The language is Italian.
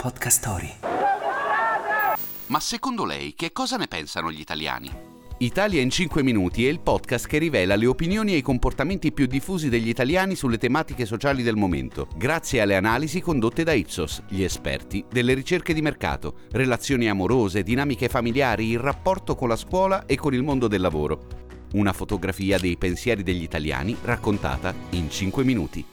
Podcast Story. Ma secondo lei che cosa ne pensano gli italiani? Italia in 5 minuti è il podcast che rivela le opinioni e i comportamenti più diffusi degli italiani sulle tematiche sociali del momento, grazie alle analisi condotte da Ipsos, gli esperti delle ricerche di mercato, relazioni amorose, dinamiche familiari, il rapporto con la scuola e con il mondo del lavoro. Una fotografia dei pensieri degli italiani raccontata in 5 minuti.